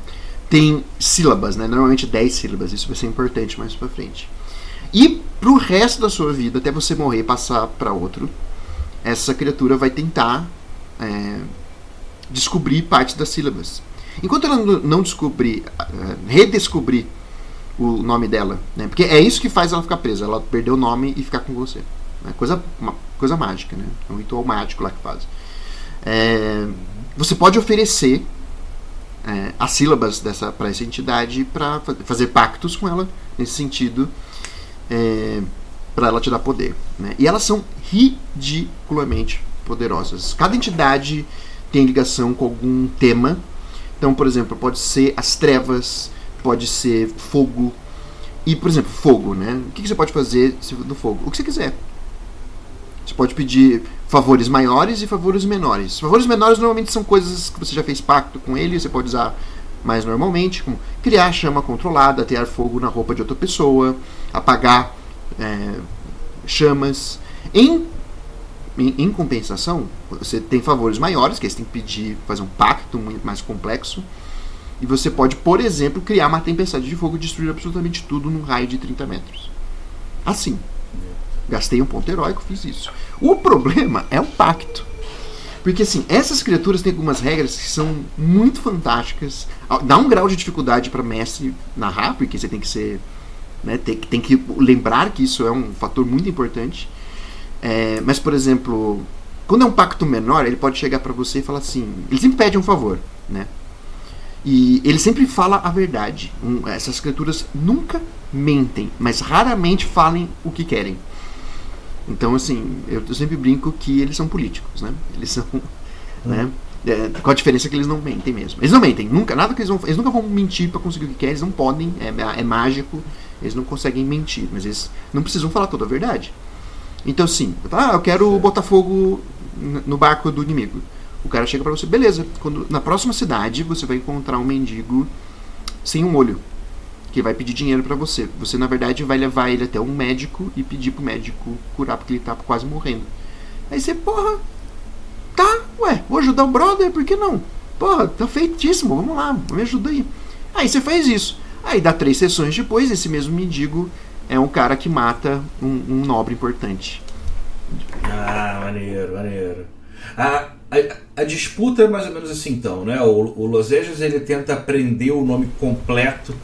Tem sílabas, né? Normalmente 10 sílabas, isso vai ser importante mais pra frente. E pro resto da sua vida, até você morrer e passar pra outro, essa criatura vai tentar é, descobrir parte das sílabas. Enquanto ela não descobrir, eh, redescobrir o nome dela, né? Porque é isso que faz ela ficar presa, ela perder o nome e ficar com você. Né? Coisa, uma coisa mágica, né? É um ritual mágico lá que faz. É, você pode oferecer é, as sílabas dessa para essa entidade para fazer pactos com ela nesse sentido para ela te dar poder. Né? E elas são ridiculamente poderosas. Cada entidade tem ligação com algum tema. Então, por exemplo, pode ser as trevas, pode ser fogo. E, por exemplo, fogo, né? O que que você pode fazer do fogo? O que você quiser. Você pode pedir favores maiores e favores menores. Favores menores normalmente são coisas que você já fez pacto com ele, você pode usar mais normalmente, como criar chama controlada, atear fogo na roupa de outra pessoa, apagar é, chamas. Em, em, em compensação, você tem favores maiores, que você tem que pedir, fazer um pacto muito mais complexo. E você pode, por exemplo, criar uma tempestade de fogo e destruir absolutamente tudo num raio de 30 metros. Assim. Gastei um ponto heróico, fiz isso. O problema é o pacto. Porque assim, essas criaturas têm algumas regras que são muito fantásticas. Dá um grau de dificuldade para mestre narrar, porque você tem que ser. Né, tem, tem que lembrar que isso é um fator muito importante. É, mas, por exemplo, quando é um pacto menor, ele pode chegar para você e falar assim. Ele sempre pede um favor, né? E ele sempre fala a verdade. Um, essas criaturas nunca mentem, mas raramente falem o que querem. Então, assim, eu, eu sempre brinco que eles são políticos, né? Eles são. Né? É, com a diferença que eles não mentem mesmo. Eles não mentem, nunca, nada que eles vão. Eles nunca vão mentir para conseguir o que querem, eles não podem, é, é mágico, eles não conseguem mentir, mas eles não precisam falar toda a verdade. Então, sim, ah, eu quero botar fogo no barco do inimigo. O cara chega pra você, beleza, quando, na próxima cidade você vai encontrar um mendigo sem um olho, que vai pedir dinheiro pra você. Você, na verdade, vai levar ele até um médico e pedir pro médico curar, porque ele tá quase morrendo. Aí você, porra, tá, ué, vou ajudar o brother, por que não? Porra, tá feitíssimo, vamos lá, me ajuda aí. Aí você faz isso. Aí dá três sessões depois, esse mesmo mendigo é um cara que mata um, um nobre importante. Ah, maneiro, maneiro. Ah, A, a, disputa é mais ou menos assim, então, né? O, o Los Angeles ele tenta aprender o nome completo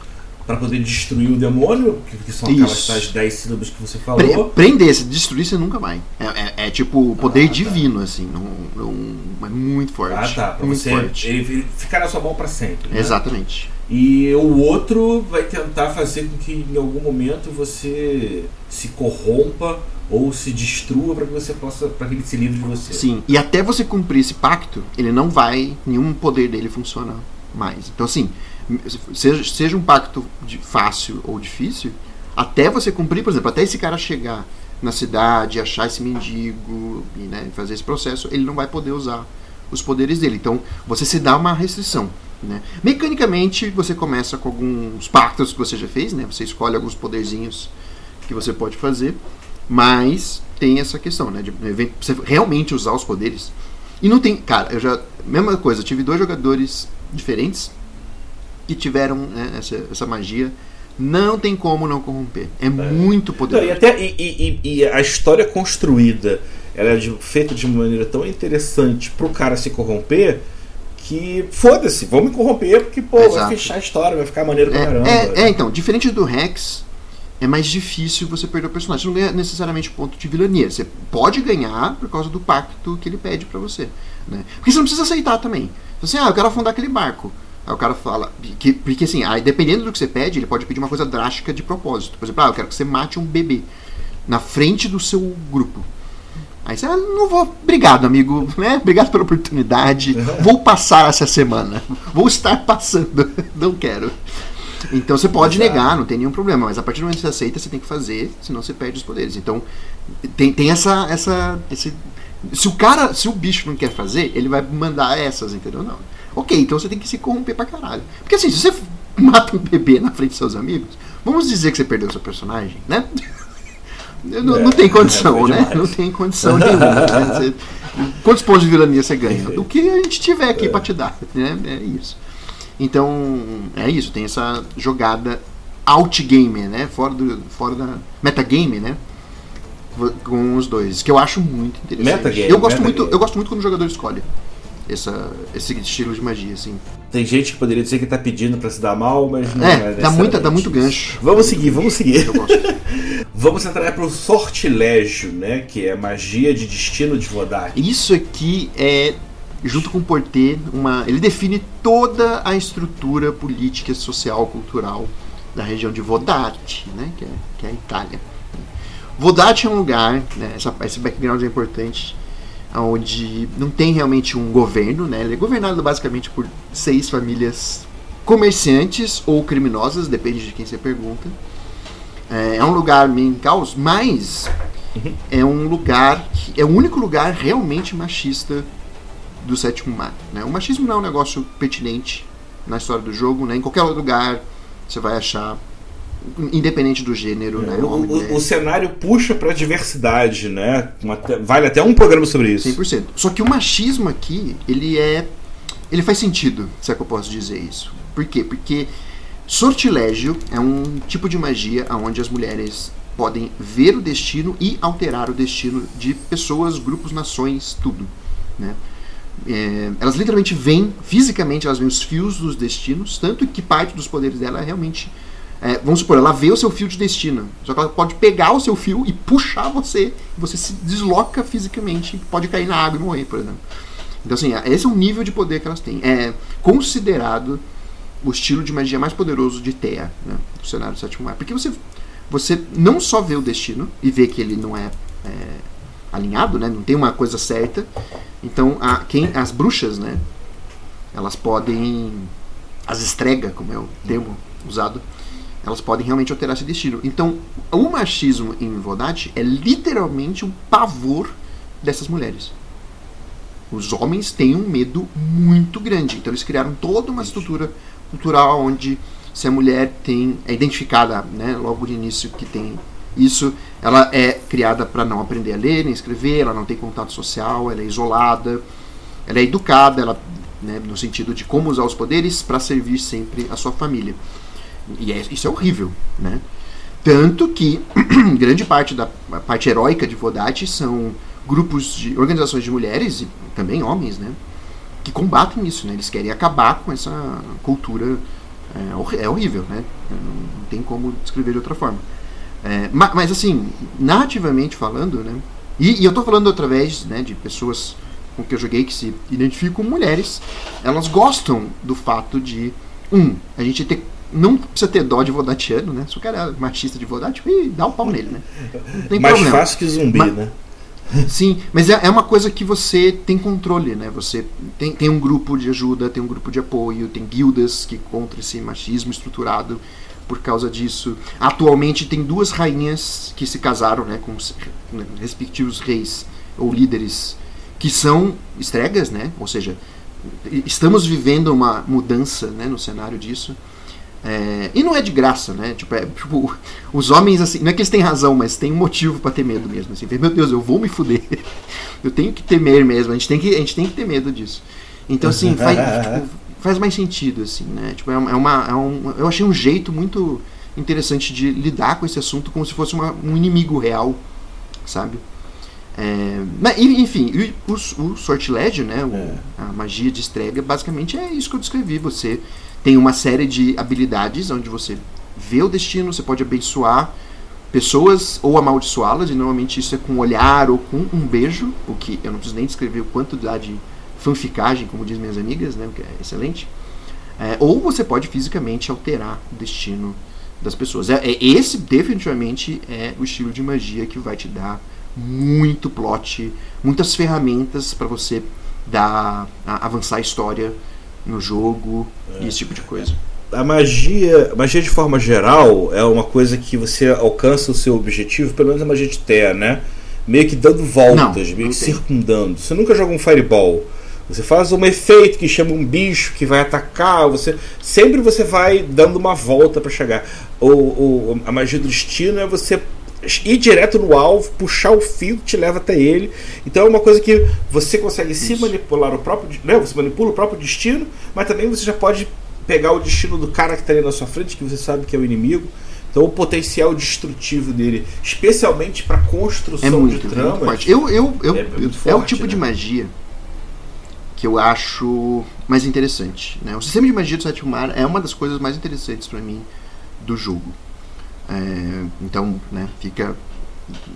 para poder destruir o demônio, que, são aquelas tais 10 sílabas que você falou. prender, se destruir você nunca vai. É, é, é tipo poder ah, tá. divino, assim, não, não, é muito forte. Ah, tá. Pra muito você, forte. Ele, ele ficar na sua mão para sempre. Né? Exatamente. E o outro vai tentar fazer com que em algum momento você se corrompa ou se destrua para que você possa para que ele se livre de você. Sim. E até você cumprir esse pacto, ele não vai nenhum poder dele funcionar mais. Então assim, seja, seja um pacto fácil ou difícil, até você cumprir, por exemplo, até esse cara chegar na cidade, achar esse mendigo e né, fazer esse processo, ele não vai poder usar os poderes dele. Então você se dá uma restrição. Né? Mecanicamente você começa com alguns pactos que você já fez, né? Você escolhe alguns poderzinhos que você pode fazer, mas tem essa questão, né? De você realmente usar os poderes. E não tem, cara, eu já mesma coisa. Tive dois jogadores diferentes que tiveram né, essa, essa magia. Não tem como não corromper. É, é. muito poderoso. Não, e, até, e, e, e, a história construída ela é de, feita de maneira tão interessante pro cara se corromper que foda-se, vamos me corromper porque pô, Exato. vai fechar a história, vai ficar maneiro pra é, caramba. É, é, então, diferente do Rex, é mais difícil você perder o personagem. Você não ganha necessariamente ponto de vilania. Você pode ganhar por causa do pacto que ele pede para você. Né? Porque você não precisa aceitar também. Você, assim, ah, eu quero afundar aquele barco. Aí o cara fala. Que, porque assim, aí, dependendo do que você pede, ele pode pedir uma coisa drástica de propósito. Por exemplo, ah, eu quero que você mate um bebê na frente do seu grupo. Aí você, ah, não vou. Obrigado, amigo. Né? Obrigado pela oportunidade. Vou passar essa semana. Vou estar passando. Não quero. Então você pode Exato. negar, não tem nenhum problema, mas a partir do momento que você aceita, você tem que fazer, senão você perde os poderes. Então tem, tem essa, essa. Esse, se o cara, se o bicho não quer fazer, ele vai mandar essas, entendeu? Não. Ok, então você tem que se corromper pra caralho. Porque assim, se você mata um bebê na frente dos seus amigos, vamos dizer que você perdeu seu personagem, né? Não, é, não tem condição, é, né? Não tem condição nenhuma. Né? Você, quantos pontos de vilania você ganha? O que a gente tiver aqui é. para te dar, né? É isso. Então, é isso, tem essa jogada outgamer, né? Fora, do, fora da metagame, né? Com os dois, que eu acho muito interessante. Metagame, eu gosto muito, eu gosto muito quando o jogador escolhe essa, esse estilo de magia, assim. Tem gente que poderia dizer que tá pedindo para se dar mal, mas não é. é dá, muita, dá muito gancho. Vamos seguir, vamos seguir. Vamos entrar pro sortilégio, né? Que é magia de destino de Vodar. Isso aqui é junto com o Porter, uma, ele define toda a estrutura política, social, cultural da região de Vodate, né, que, é, que é a Itália. Vodate é um lugar, né, essa, esse background é importante, onde não tem realmente um governo, né? Ele é governado basicamente por seis famílias comerciantes ou criminosas, depende de quem você pergunta. É, é um lugar meio em caos, mas é um lugar que é o único lugar realmente machista do sétimo mar. Né? O machismo não é um negócio pertinente na história do jogo, né? Em qualquer lugar você vai achar independente do gênero, é, né? O, o, cenário puxa para diversidade, né? Uma, vale até um programa sobre isso. 100%. Só que o machismo aqui, ele é ele faz sentido, se é que eu posso dizer isso. Por quê? Porque sortilégio é um tipo de magia onde as mulheres podem ver o destino e alterar o destino de pessoas, grupos, nações, tudo, né? É, elas literalmente veem, fisicamente, elas veem os fios dos destinos, tanto que parte dos poderes dela é realmente é, vamos supor, ela vê o seu fio de destino. Só que ela pode pegar o seu fio e puxar você. Você se desloca fisicamente. Pode cair na água e morrer, por exemplo. Então, assim, esse é o nível de poder que elas têm. É considerado o estilo de magia mais poderoso de Thea, né, do cenário do sétimo mar. Porque você, você não só vê o destino e vê que ele não é, é alinhado, né, não tem uma coisa certa. Então, a, quem, as bruxas, né, elas podem. As estrega, como é o termo usado, elas podem realmente alterar esse destino. Então, o machismo em Vodate é literalmente um pavor dessas mulheres. Os homens têm um medo muito grande. Então, eles criaram toda uma estrutura cultural onde se a mulher tem é identificada, né, logo de início que tem isso, ela é criada para não aprender a ler nem escrever, ela não tem contato social, ela é isolada, ela é educada, ela, né, no sentido de como usar os poderes para servir sempre a sua família. E é, isso é horrível, né? Tanto que grande parte da parte heróica de Vodate são grupos de organizações de mulheres e também homens, né, que combatem isso, né? Eles querem acabar com essa cultura é, é horrível, né? Não tem como descrever de outra forma. É, mas, mas, assim, narrativamente falando, né? E, e eu estou falando através né, de pessoas com que eu joguei que se identificam como mulheres, elas gostam do fato de um, a gente ter não precisa ter dó de Vodatiano, né? Se o cara é machista de Vodat, dá o um pau nele, né? Não tem Mais problema. fácil que zumbi, mas, né? Sim, mas é, é, uma coisa que você tem controle, né? Você tem, tem um grupo de ajuda, tem um grupo de apoio, tem guildas que contra esse machismo estruturado por causa disso. Atualmente tem duas rainhas que se casaram, né, com né, respectivos reis ou líderes que são estregas, né? Ou seja, estamos vivendo uma mudança, né, no cenário disso. É, e não é de graça, né? Tipo, é, tipo, os homens, assim, não é que eles têm razão, mas tem um motivo para ter medo mesmo. Assim, meu Deus, eu vou me fuder. eu tenho que temer mesmo. A gente tem que, a gente tem que ter medo disso. Então, assim, faz, tipo, faz mais sentido, assim, né? Tipo, é, é uma, é um, eu achei um jeito muito interessante de lidar com esse assunto como se fosse uma, um inimigo real, sabe? É, mas, enfim, o, o, sortilégio, né? O, é. A magia de estrega, basicamente é isso que eu descrevi. Você tem uma série de habilidades onde você vê o destino, você pode abençoar pessoas ou amaldiçoá-las, e normalmente isso é com um olhar ou com um beijo, o que eu não preciso nem descrever o quanto dá de fanficagem, como dizem minhas amigas, né, o que é excelente. É, ou você pode fisicamente alterar o destino das pessoas. É, é, esse definitivamente é o estilo de magia que vai te dar muito plot, muitas ferramentas para você dar, a, avançar a história no jogo é. e esse tipo de coisa. A magia, magia de forma geral, é uma coisa que você alcança o seu objetivo, pelo menos a magia de terra, né? Meio que dando voltas, não, meio que circundando. Você nunca joga um fireball. Você faz um efeito que chama um bicho que vai atacar. Você sempre você vai dando uma volta para chegar. O, o, a magia do destino é você ir direto no alvo, puxar o fio que te leva até ele. Então é uma coisa que você consegue Isso. se manipular o próprio, né? Você manipula o próprio destino, mas também você já pode pegar o destino do cara que está ali na sua frente, que você sabe que é o inimigo. Então o potencial destrutivo dele, especialmente para construção é muito, de trama, eu, eu, eu, é, forte, é, o tipo né? de magia que eu acho mais interessante. Né? O sistema de magia do sétimo mar é uma das coisas mais interessantes para mim do jogo. É, então, né, fica.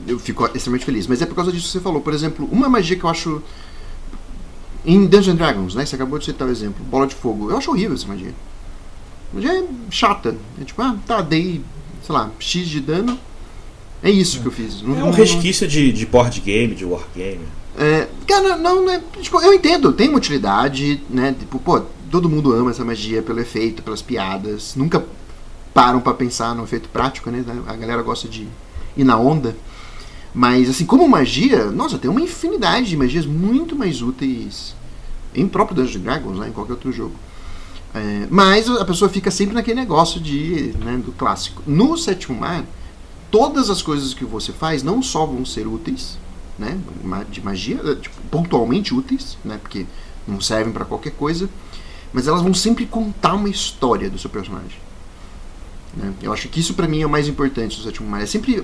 Eu fico extremamente feliz. Mas é por causa disso que você falou. Por exemplo, uma magia que eu acho. Em Dungeons Dragons, né? Você acabou de citar o exemplo. Bola de fogo. Eu acho horrível essa magia. Magia é chata. É tipo, ah, tá, dei, sei lá, X de dano. É isso que eu fiz. Não, é um resquício de, de board game, de wargame. É, cara, não, né? Tipo, eu entendo, tem uma utilidade, né? Tipo, pô, todo mundo ama essa magia pelo efeito, pelas piadas. Nunca param para pensar no efeito prático, né? A galera gosta de ir na onda. Mas, assim, como magia, nossa, tem uma infinidade de magias muito mais úteis em próprio Dungeons Dragons, né? Em qualquer outro jogo. É, mas a pessoa fica sempre naquele negócio de, né, do clássico. No sétimo mar, todas as coisas que você faz não só vão ser úteis, né, de magia, é, tipo, pontualmente úteis, né, porque não servem para qualquer coisa, mas elas vão sempre contar uma história do seu personagem. Né? Eu acho que isso para mim é o mais importante do sétimo mar. É sempre.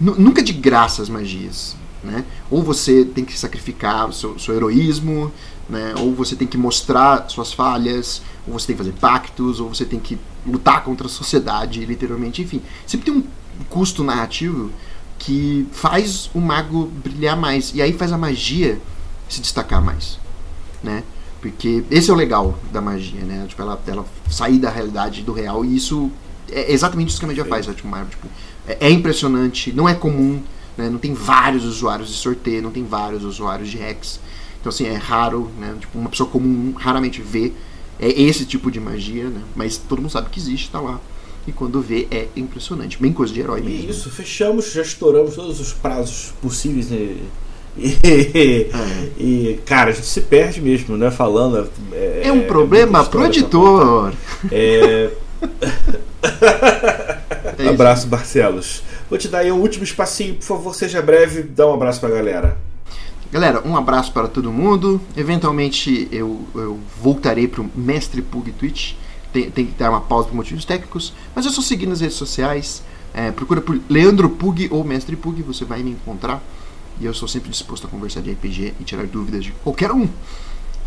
Nunca de graça as magias. Né? Ou você tem que sacrificar o seu, seu heroísmo, né? ou você tem que mostrar suas falhas, ou você tem que fazer pactos, ou você tem que lutar contra a sociedade, literalmente. Enfim, sempre tem um custo narrativo que faz o mago brilhar mais. E aí faz a magia se destacar mais. Né? Porque esse é o legal da magia, né? Tipo, ela, ela sair da realidade do real e isso é exatamente isso que a mídia faz, Tipo, é, é, impressionante, não é comum, né? não tem vários usuários de sorteio, não tem vários usuários de hacks. Então, assim, é raro, né? Tipo, uma pessoa comum raramente vê é esse tipo de magia, né? Mas todo mundo sabe que existe, tá lá. E quando vê, é impressionante. Bem coisa de herói mesmo. Isso, fechamos, já estouramos todos os prazos possíveis, né? E, é. e, cara, a gente se perde mesmo, né? Falando. É, é um problema pro editor. É. é abraço, Barcelos. Vou te dar aí um último espacinho, por favor, seja breve, dá um abraço pra galera. Galera, um abraço para todo mundo. Eventualmente eu, eu voltarei pro Mestre Pug Twitch. Tem, tem que dar uma pausa por motivos técnicos. Mas eu sou seguindo nas redes sociais. É, procura por Leandro Pug ou Mestre Pug, você vai me encontrar. E eu sou sempre disposto a conversar de RPG e tirar dúvidas de qualquer um.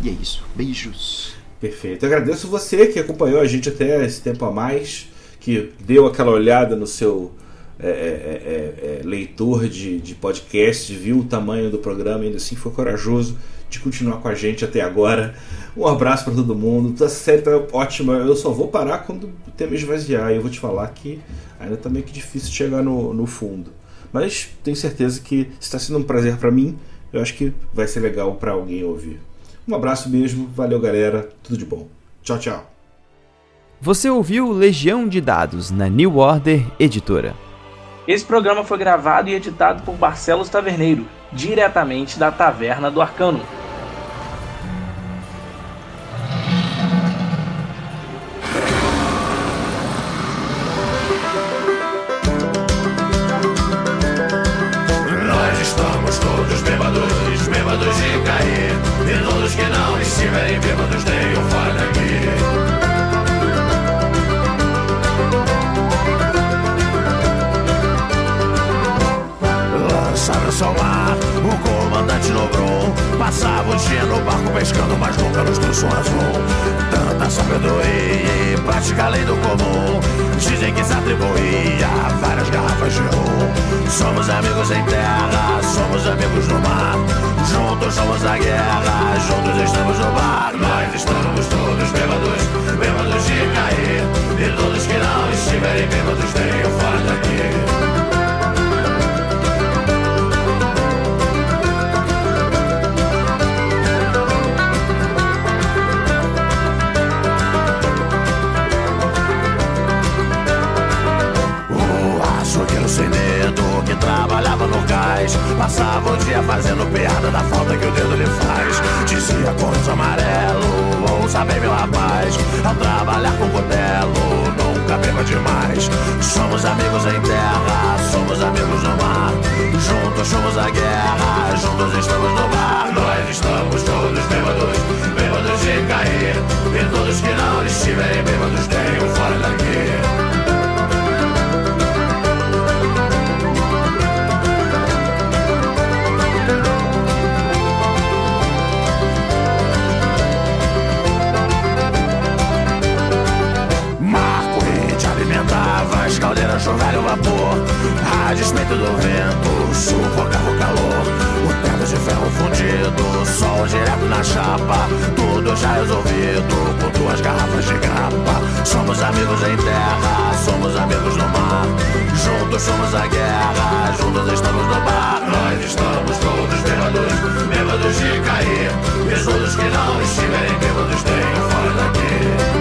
E é isso. Beijos. Perfeito. agradeço você que acompanhou a gente até esse tempo a mais, que deu aquela olhada no seu é, é, é, é leitor de, de podcast, viu o tamanho do programa e ainda assim foi corajoso de continuar com a gente até agora. Um abraço para todo mundo. A série tá ótima. Eu só vou parar quando o tema esvaziar. E eu vou te falar que ainda tá meio que difícil chegar no, no fundo. Mas tenho certeza que está sendo um prazer para mim. Eu acho que vai ser legal para alguém ouvir. Um abraço mesmo. Valeu, galera. Tudo de bom. Tchau, tchau. Você ouviu Legião de Dados na New Order Editora. Esse programa foi gravado e editado por Barcelos Taverneiro, diretamente da Taverna do Arcano. Nós estamos todos bêbados, bêbados de cair. E todos que não estiverem bêbados, pescando Mas nunca nos um azul Tanta sabedoria e prática além do comum. Dizem que se atribuía várias garrafas de rum Somos amigos em terra, somos amigos no mar. Juntos somos a guerra, juntos estamos no bar. Nós estamos todos bêbados, bêbados de cair. E todos que não estiverem bêbados tenham fora daqui no Passava o dia fazendo piada da falta que o dedo lhe faz. Dizia cornos amarelo, ouça bem meu rapaz. Ao trabalhar com cutelo, nunca beba demais. Somos amigos em terra, somos amigos no mar. Juntos somos a guerra, juntos estamos no bar. Nós estamos todos bêbados, bêbados de cair. E todos que não estiverem bêbados tenham fora daqui caldeiras velho vapor A despeito do vento, sufocava o calor. O teto de ferro fundido, sol direto na chapa. Tudo já resolvido, com duas garrafas de grapa Somos amigos em terra, somos amigos no mar. Juntos somos a guerra, juntos estamos no bar. Nós estamos todos bêbados, bêbados de cair. Todos que não estiverem bêbados tenham fora daqui